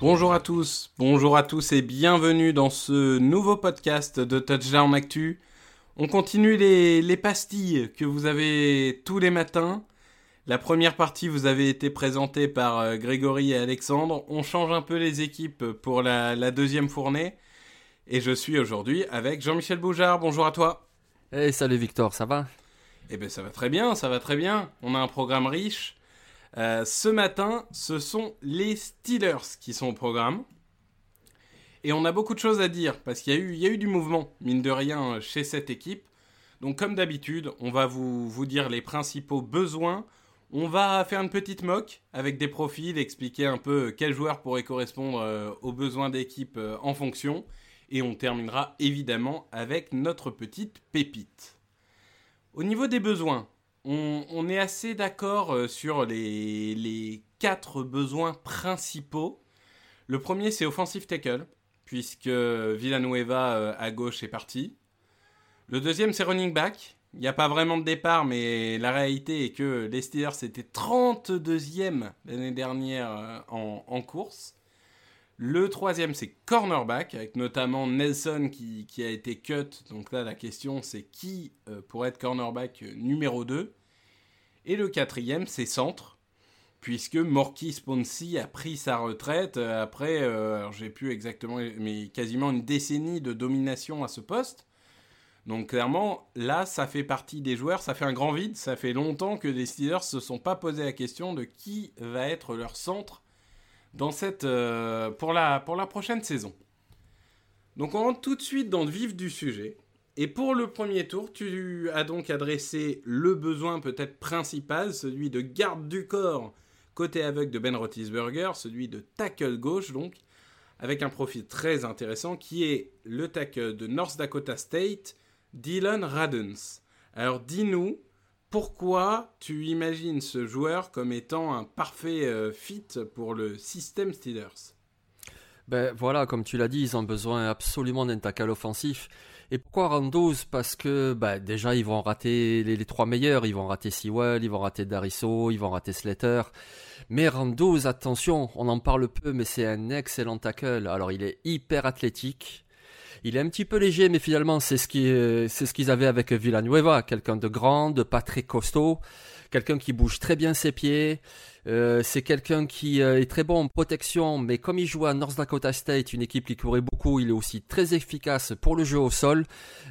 Bonjour à tous, bonjour à tous et bienvenue dans ce nouveau podcast de Touchdown Actu. On continue les, les pastilles que vous avez tous les matins. La première partie vous avait été présentée par euh, Grégory et Alexandre. On change un peu les équipes pour la, la deuxième fournée. Et je suis aujourd'hui avec Jean-Michel Boujard. Bonjour à toi. Hey, salut Victor, ça va? Eh bien ça va très bien, ça va très bien. On a un programme riche. Euh, ce matin, ce sont les Steelers qui sont au programme. Et on a beaucoup de choses à dire parce qu'il y, a eu- du mouvement, mine de rien, chez cette équipe. Donc comme d'habitude, on va vous, dire les principaux besoins. On va faire une petite mock avec des profils, expliquer un peu quel joueur pourrait correspondre euh, aux besoins d'équipe euh, en fonction. Et on terminera évidemment avec notre petite pépite. Au niveau des besoins, on, est assez d'accord euh, sur les, quatre besoins principaux. Le premier, c'est offensive tackle, puisque Villanueva euh, à gauche est parti. Le deuxième, c'est running back. Il n'y a pas vraiment de départ, mais la réalité est que les Steelers étaient 32e l'année dernière euh, en course. Le troisième, c'est cornerback, avec notamment Nelson qui, a été cut. Donc là, la question, c'est qui euh, pourrait être cornerback euh, numéro 2 Et le quatrième, c'est centre, puisque Morky Sponsi a pris sa retraite euh, après, euh, j'ai plus exactement, mais quasiment une décennie de domination à ce poste. Donc clairement, là, ça fait partie des joueurs, ça fait un grand vide. Ça fait longtemps que les Steelers se sont pas posé la question de qui va être leur centre dans cette, euh, pour, la, pour la prochaine saison. Donc on rentre tout de suite dans le vif du sujet. Et pour le premier tour, tu as donc adressé le besoin peut-être principal, celui de garde du corps côté aveugle de Ben Roethlisberger, celui de tackle gauche donc, avec un profil très intéressant qui est le tackle de North Dakota State, Dylan Radens. Alors dis-nous, pourquoi tu imagines ce joueur comme étant un parfait euh, fit pour le système Steelers? Ben voilà, comme tu l'as dit, ils ont besoin absolument d'un tackle offensif. Et pourquoi 12 Parce que ben, déjà, ils vont rater les, trois meilleurs. Ils vont rater Sewell, ils vont rater Dariso, ils vont rater Slater. Mais 12, attention, on en parle peu, mais c'est un excellent tackle. Alors, il est hyper athlétique. Il est un petit peu léger, mais finalement, c'est ce qui, euh, ce qu'ils avaient avec Villanueva. Quelqu'un de grand, de pas très costaud. Quelqu'un qui bouge très bien ses pieds. Euh, c'est quelqu'un qui euh, est très bon en protection, mais comme il joue à North Dakota State, une équipe qui courait beaucoup, il est aussi très efficace pour le jeu au sol,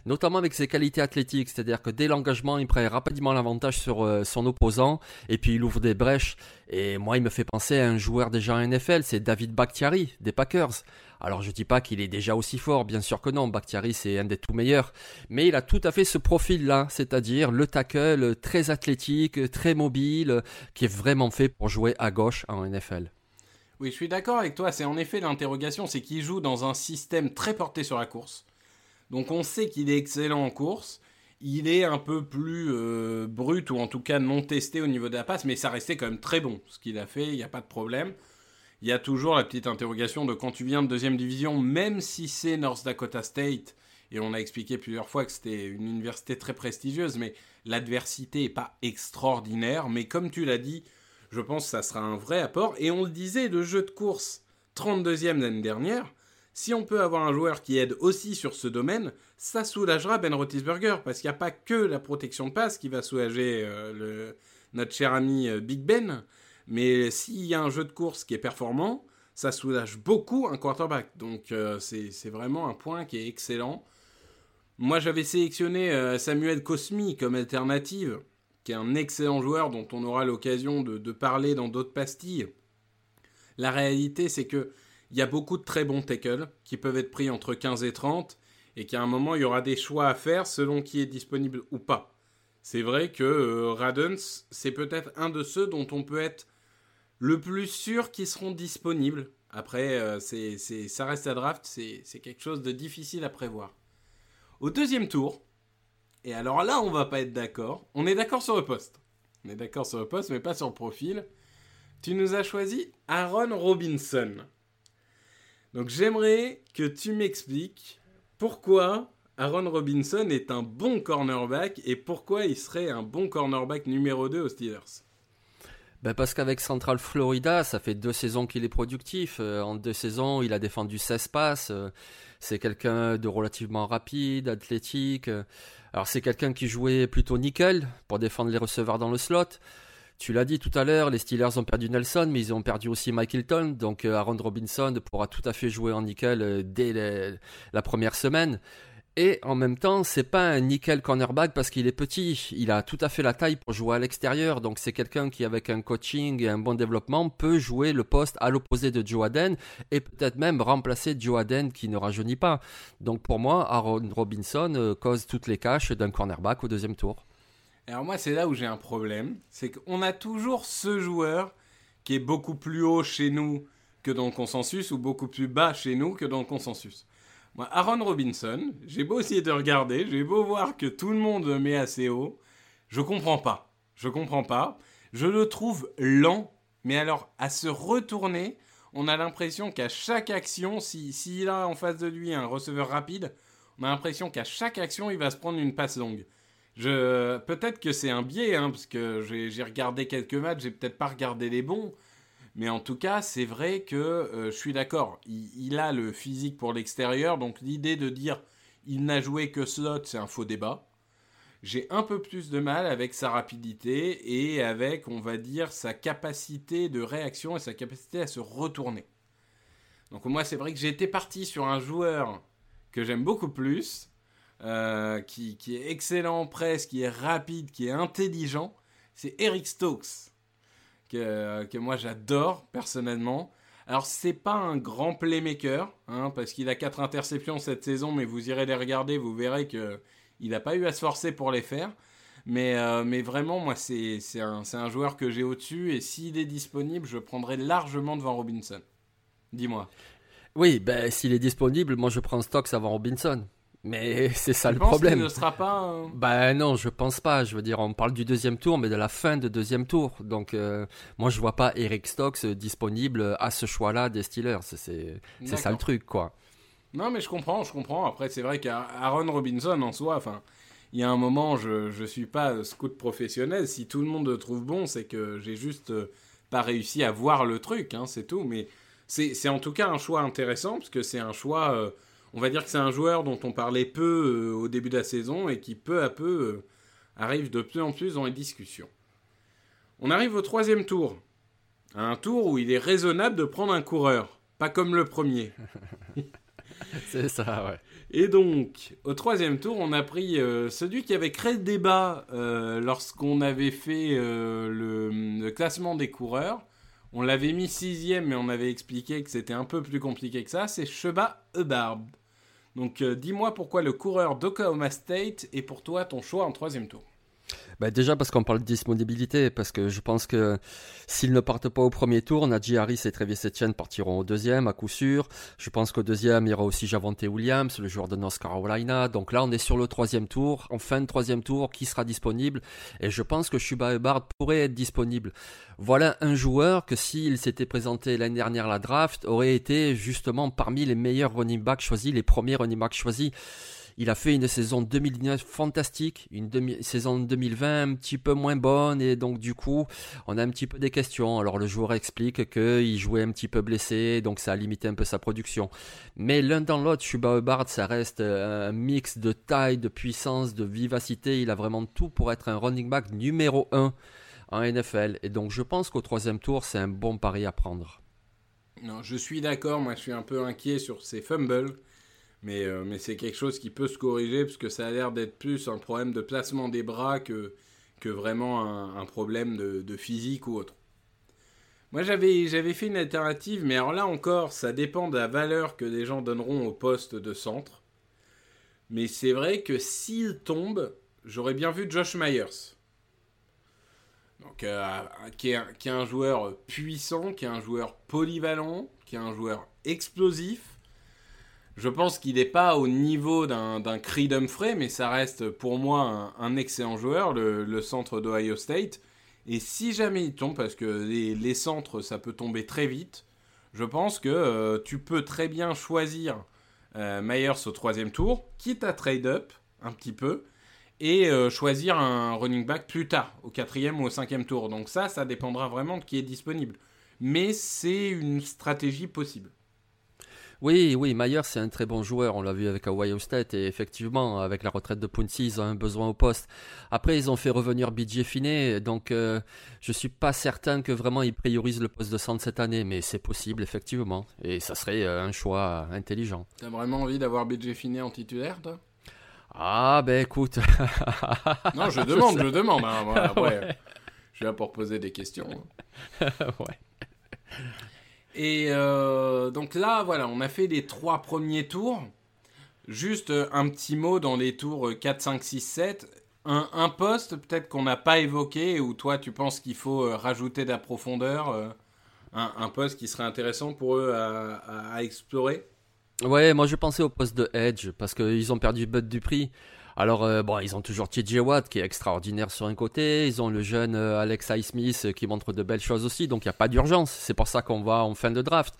notamment avec ses qualités athlétiques, c'est-à-dire que dès l'engagement, il prend rapidement l'avantage sur euh, son opposant, et puis il ouvre des brèches. Et moi, il me fait penser à un joueur déjà en NFL, c'est David Bakhtiari des Packers. Alors je dis pas qu'il est déjà aussi fort, bien sûr que non, Bakhtiari c'est un des tout meilleurs, mais il a tout à fait ce profil-là, c'est-à-dire le tackle très athlétique, très mobile, qui est vraiment fait pour jouer à gauche en NFL. Oui, je suis d'accord avec toi. C'est en effet l'interrogation, c'est qu'il joue dans un système très porté sur la course. Donc on sait qu'il est excellent en course. Il est un peu plus euh, brut ou en tout cas non testé au niveau de la passe, mais ça restait quand même très bon ce qu'il a fait. Il n'y a pas de problème. Il y a toujours la petite interrogation de quand tu viens de deuxième division, même si c'est North Dakota State, et on a expliqué plusieurs fois que c'était une université très prestigieuse, mais l'adversité est pas extraordinaire, mais comme tu l'as dit, je pense que ça sera un vrai apport. Et on le disait, le jeu de course 32e l'année dernière, si on peut avoir un joueur qui aide aussi sur ce domaine, ça soulagera Ben Roethlisberger, parce qu'il n'y a pas que la protection de passe qui va soulager euh, notre cher ami euh, Big Ben, mais s'il y a un jeu de course qui est performant, ça soulage beaucoup un quarterback. Donc euh, c'est vraiment un point qui est excellent. Moi j'avais sélectionné Samuel Cosmi comme alternative, qui est un excellent joueur dont on aura l'occasion de, parler dans d'autres pastilles. La réalité, c'est que il y a beaucoup de très bons tackles qui peuvent être pris entre 15 et 30 et qu'à un moment, il y aura des choix à faire selon qui est disponible ou pas. C'est vrai que euh, Radens, c'est peut-être un de ceux dont on peut être le plus sûr qu'ils seront disponibles. Après, euh, c'est, ça reste à draft, c'est quelque chose de difficile à prévoir. Au deuxième tour, et alors là, on va pas être d'accord. On est d'accord sur le poste. On est d'accord sur le poste, mais pas sur le profil. Tu nous as choisi Aaron Robinson. Donc j'aimerais que tu m'expliques pourquoi Aaron Robinson est un bon cornerback et pourquoi il serait un bon cornerback numéro 2 aux Steelers. Ben parce qu'avec Central Florida, ça fait deux saisons qu'il est productif. Euh, en deux saisons, il a défendu 16 passes. Euh, c'est quelqu'un de relativement rapide, athlétique. Alors c'est quelqu'un qui jouait plutôt nickel pour défendre les receveurs dans le slot. Tu l'as dit tout à l'heure, les Steelers ont perdu Nelson, mais ils ont perdu aussi Mike Hilton. Donc euh, Aaron Robinson pourra tout à fait jouer en nickel euh, dès la première semaine. Et en même temps, c'est pas un nickel cornerback parce qu'il est petit. Il a tout à fait la taille pour jouer à l'extérieur. Donc c'est quelqu'un qui, avec un coaching et un bon développement, peut jouer le poste à l'opposé de Joe Aden et peut-être même remplacer Joe Aden qui ne rajeunit pas. Donc pour moi, Aaron Robinson euh, cause toutes les caches d'un cornerback au deuxième tour. Alors moi, c'est là où j'ai un problème. C'est qu'on a toujours ce joueur qui est beaucoup plus haut chez nous que dans le consensus ou beaucoup plus bas chez nous que dans le consensus. Aaron Robinson, j'ai beau essayer de regarder, j'ai beau voir que tout le monde met assez haut, je comprends pas. Je comprends pas. Je le trouve lent, mais alors à se retourner, on a l'impression qu'à chaque action, s'il si, a en face de lui un receveur rapide, on a l'impression qu'à chaque action, il va se prendre une passe longue. Je... Peut-être que c'est un biais, hein, parce que j'ai regardé quelques matchs, j'ai peut-être pas regardé les bons. Mais en tout cas, c'est vrai que euh, je suis d'accord. Il, a le physique pour l'extérieur, donc l'idée de dire il n'a joué que slot, c'est un faux débat. J'ai un peu plus de mal avec sa rapidité et avec, on va dire, sa capacité de réaction et sa capacité à se retourner. Donc moi, c'est vrai que j'ai été parti sur un joueur que j'aime beaucoup plus, euh, qui, est excellent en presse, qui est rapide, qui est intelligent, c'est Eric Stokes, que, que moi j'adore personnellement. Alors c'est pas un grand playmaker, hein, parce qu'il a 4 interceptions cette saison, mais vous irez les regarder, vous verrez que il n'a pas eu à se forcer pour les faire. Mais, euh, mais vraiment, moi, c'est un, un, joueur que j'ai au-dessus, et s'il est disponible, je prendrai largement devant Robinson. Dis-moi. Oui, ben, s'il est disponible, moi je prends Stokes avant Robinson. Mais c'est ça le problème. ne sera pas. Bah non, je pense pas. Je veux dire, on parle du deuxième tour, mais de la fin de deuxième tour. Donc, euh, moi, je vois pas Eric Stokes disponible à ce choix-là des Steelers. C'est ça le truc, quoi. Non, mais je comprends, je comprends. Après, c'est vrai qu'Aaron Robinson en soi, enfin, il y a un moment, je je suis pas scout professionnel. Si tout le monde le trouve bon, c'est que j'ai juste euh, pas réussi à voir le truc, hein, c'est tout. Mais c'est en tout cas un choix intéressant parce que c'est un choix. Euh, on va dire que c'est un joueur dont on parlait peu euh, au début de la saison et qui peu à peu euh, arrive de plus en plus dans les discussions. On arrive au troisième tour. un tour où il est raisonnable de prendre un coureur, pas comme le premier. c'est ça, ouais. Et donc, au troisième tour, on a pris euh, celui qui avait créé le débat lorsqu'on avait fait le, classement des coureurs. On l'avait mis sixième, mais on avait expliqué que c'était un peu plus compliqué que ça. C'est Sheba Ebarb. Donc euh, dis-moi pourquoi le coureur d'Oklahoma State est pour toi ton choix en troisième tour. Bah déjà parce qu'on parle de disponibilité, parce que je pense que s'ils ne partent pas au premier tour, Najee Harris et Travis Etienne partiront au deuxième à coup sûr. Je pense qu'au deuxième, aura aussi Javante Williams, le joueur de North Carolina. Donc là, on est sur le troisième tour, en fin de troisième tour, qui sera disponible. Et je pense que Shuba Hubbard pourrait être disponible. Voilà un joueur que s'il s'était présenté l'année dernière à la draft, aurait été justement parmi les meilleurs running backs choisis, les premiers running backs choisis Il a fait une saison 2019 fantastique, une saison 2020 un petit peu moins bonne et donc du coup on a un petit peu des questions. Alors le joueur explique qu'il jouait un petit peu blessé, donc ça a limité un peu sa production. Mais l'un dans l'autre, Chuba Hubbard, ça reste un mix de taille, de puissance, de vivacité. Il a vraiment tout pour être un running back numéro 1 en NFL. Et donc je pense qu'au troisième tour, c'est un bon pari à prendre. Non, je suis d'accord, moi je suis un peu inquiet sur ces fumbles. Mais, euh, mais c'est quelque chose qui peut se corriger parce que ça a l'air d'être plus un problème de placement des bras que, vraiment un, problème de, physique ou autre. Moi j'avais, j'avais fait une alternative, mais alors là encore, ça dépend de la valeur que les gens donneront au poste de centre. Mais c'est vrai que s'il tombe, j'aurais bien vu Josh Myers. Donc, euh, qui, est, un joueur puissant, qui est un joueur polyvalent, qui est un joueur explosif. Je pense qu'il n'est pas au niveau d'un Creed Humphrey, mais ça reste pour moi un, excellent joueur, le, centre d'Ohio State. Et si jamais il tombe, parce que les, centres, ça peut tomber très vite, je pense que euh, tu peux très bien choisir euh, Myers au troisième tour, quitte à trade up un petit peu, et euh, choisir un running back plus tard, au quatrième ou au cinquième tour. Donc ça, ça dépendra vraiment de qui est disponible. Mais c'est une stratégie possible. Oui, oui, Mayer c'est un très bon joueur, on l'a vu avec Ohio State, et effectivement, avec la retraite de Puncy, ils ont un besoin au poste. Après, ils ont fait revenir BJ Finney, donc euh, je suis pas certain que vraiment ils priorisent le poste de centre cette année, mais c'est possible, effectivement, et ça serait euh, un choix intelligent. T'as vraiment envie d'avoir BJ Finney en titulaire, toi? Ah, ben écoute. non, je demande, je, demande. Hein, je suis là pour poser des questions. ouais. Et euh, donc là, voilà, on a fait les trois premiers tours. Juste un petit mot dans les tours 4, 5, 6, 7. Un, poste peut-être qu'on n'a pas évoqué, ou toi tu penses qu'il faut euh, rajouter de la profondeur. Euh, un, poste qui serait intéressant pour eux à, explorer? Ouais, moi je pensais au poste de Edge parce qu'ils ont perdu Bud Dupri. Alors, euh, bon, ils ont toujours TJ Watt qui est extraordinaire sur un côté. Ils ont le jeune euh, Alex Highsmith euh, qui montre de belles choses aussi. Donc, il n'y a pas d'urgence. C'est pour ça qu'on va en fin de draft.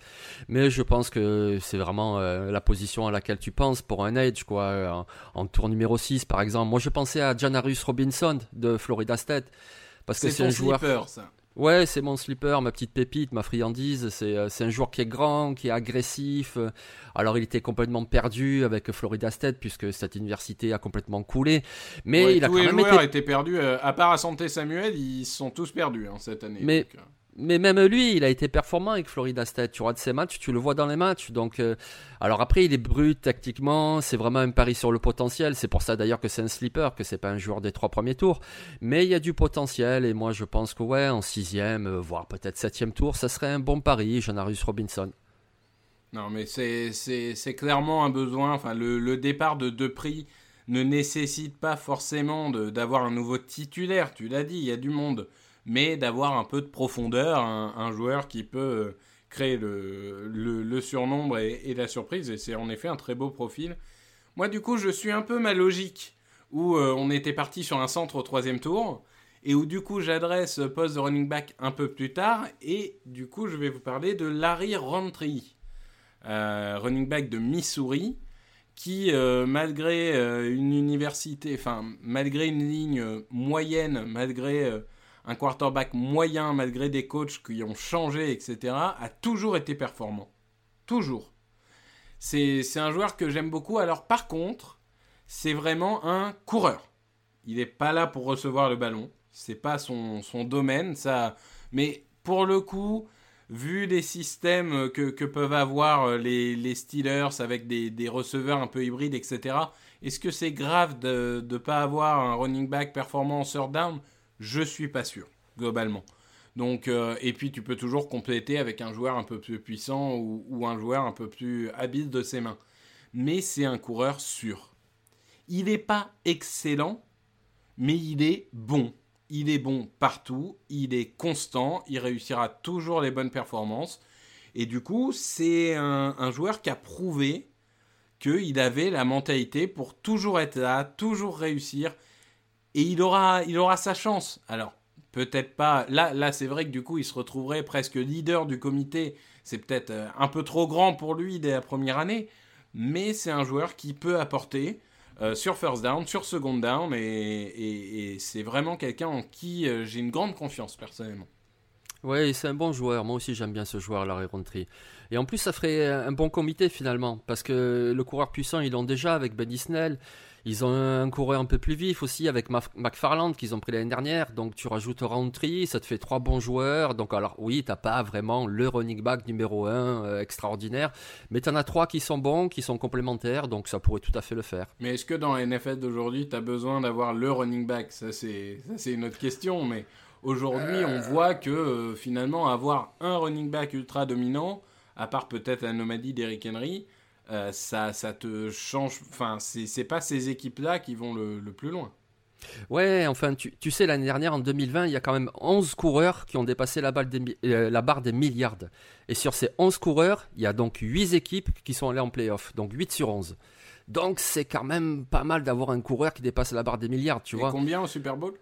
Mais je pense que c'est vraiment la position à laquelle tu penses pour un Edge, quoi. En, tour numéro 6, par exemple. Moi, je pensais à Janarius Robinson de Florida State. Parce que c'est un joueur. ça. Ouais, c'est mon slipper, ma petite pépite, ma friandise. C'est, euh, c'est un joueur qui est grand, qui est agressif. Alors, il était complètement perdu avec Florida State, puisque cette université a complètement coulé. Mais il a tous quand les même joueurs étaient perdus. Euh, à part à Santé Samuel, ils sont tous perdus hein, cette année. Mais, euh mais même lui, il a été performant avec Florida State. Tu de ses matchs, tu le vois dans les matchs. Donc, euh, alors après, il est brut tactiquement. C'est vraiment un pari sur le potentiel. C'est pour ça d'ailleurs que c'est un sleeper, que c'est pas un joueur des trois premiers tours. Mais il y a du potentiel. Et moi, je pense que ouais, en sixième, euh, voire peut-être septième tour, ça serait un bon pari, Janarius Robinson. Non, mais c'est clairement un besoin. Enfin, le, le départ de deux prix ne nécessite pas forcément d'avoir un nouveau titulaire. Tu l'as dit, il y a du monde mais d'avoir un peu de profondeur, un, joueur qui peut euh, créer le, surnombre et, la surprise, et c'est en effet un très beau profil. Moi, du coup, je suis un peu ma logique, où euh, on était parti sur un centre au troisième tour, et où du coup j'adresse poste running back un peu plus tard, et du coup je vais vous parler de Larry Rountree, euh, running back de Missouri, qui, malgré une université, enfin, malgré une ligne moyenne, malgré un quarterback moyen malgré des coachs qui ont changé, etc., a toujours été performant. Toujours. C'est un joueur que j'aime beaucoup. Alors par contre, c'est vraiment un coureur. Il n'est pas là pour recevoir le ballon. C'est pas son, domaine. Ça... Mais pour le coup, vu les systèmes que, peuvent avoir les, Steelers avec des, receveurs un peu hybrides, etc., est-ce que c'est grave de ne pas avoir un running back performant en third down? Je suis pas sûr, globalement. Donc, euh, et puis tu peux toujours compléter avec un joueur un peu plus puissant ou, un joueur un peu plus habile de ses mains. Mais c'est un coureur sûr. Il n'est pas excellent, mais il est bon. Il est bon partout, il est constant, il réussira toujours les bonnes performances. Et du coup, c'est un, un joueur qui a prouvé qu'il avait la mentalité pour toujours être là, toujours réussir, et il aura, il aura sa chance. Alors, peut-être pas. Là, là c'est vrai que du coup, il se retrouverait presque leader du comité. C'est peut-être euh, un peu trop grand pour lui dès la première année, mais c'est un joueur qui peut apporter. euh, sur first down, sur second down, et, c'est vraiment quelqu'un en qui euh, j'ai une grande confiance personnellement. Oui, c'est un bon joueur. Moi aussi, j'aime bien ce joueur, Larry Rountree. Et en plus, ça ferait un bon comité finalement, parce que le coureur puissant, ils l'ont déjà avec Benny Snell. Ils ont un coureur un peu plus vif aussi avec McFarland qu'ils ont pris l'année dernière. Donc tu rajoutes Roundtree, ça te fait trois bons joueurs. Donc alors oui, t'as pas vraiment le running back numéro un euh, extraordinaire, mais tu en as trois qui sont bons, qui sont complémentaires, donc ça pourrait tout à fait le faire. Mais est-ce que dans la NFL d'aujourd'hui, tu as besoin d'avoir le running back? Ça c'est une autre question, mais aujourd'hui on voit que euh, finalement avoir un running back ultra dominant, à part peut-être la nomadie d'Eric Henry, euh, ça, ça te change. Enfin, c'est pas ces équipes-là qui vont le, plus loin. Ouais, enfin, tu, tu sais, l'année dernière, en 2020, il y a quand même 11 coureurs qui ont dépassé la, balle des, euh, la barre des milliards. Et sur ces 11 coureurs, il y a donc 8 équipes qui sont allées en playoff. Donc 8 sur 11. Donc c'est quand même pas mal d'avoir un coureur qui dépasse la barre des milliards, tu Et vois. combien au Super Bowl?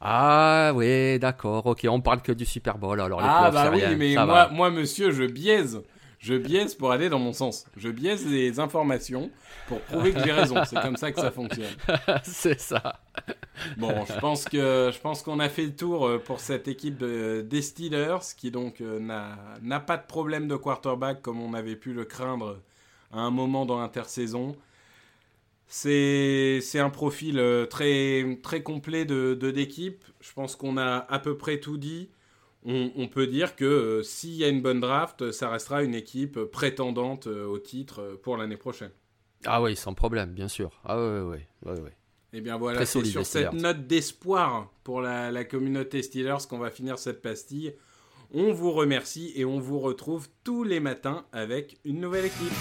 Ah oui, d'accord, ok, on parle que du Super Bowl alors. Les ah bah oui, mais moi, moi, monsieur, je biaise. Je biaise pour aller dans mon sens. Je biaise les informations pour prouver que j'ai raison. C'est comme ça que ça fonctionne. C'est ça. Bon, je pense que je pense qu'on a fait le tour euh, pour cette équipe des Steelers qui donc euh, n'a pas de problème de quarterback comme on avait pu le craindre à un moment dans l'intersaison. C'est un profil euh, très, très complet de d'équipe. Je pense qu'on a à peu près tout dit on, peut dire que euh, s'il y a une bonne draft, ça restera une équipe prétendante euh, au titre euh, pour l'année prochaine. Ah oui, sans problème, bien sûr. Ah oui, oui, oui. Et eh bien voilà, c'est sur cette note d'espoir pour la, la communauté Steelers qu'on va finir cette pastille. On vous remercie et on vous retrouve tous les matins avec une nouvelle équipe.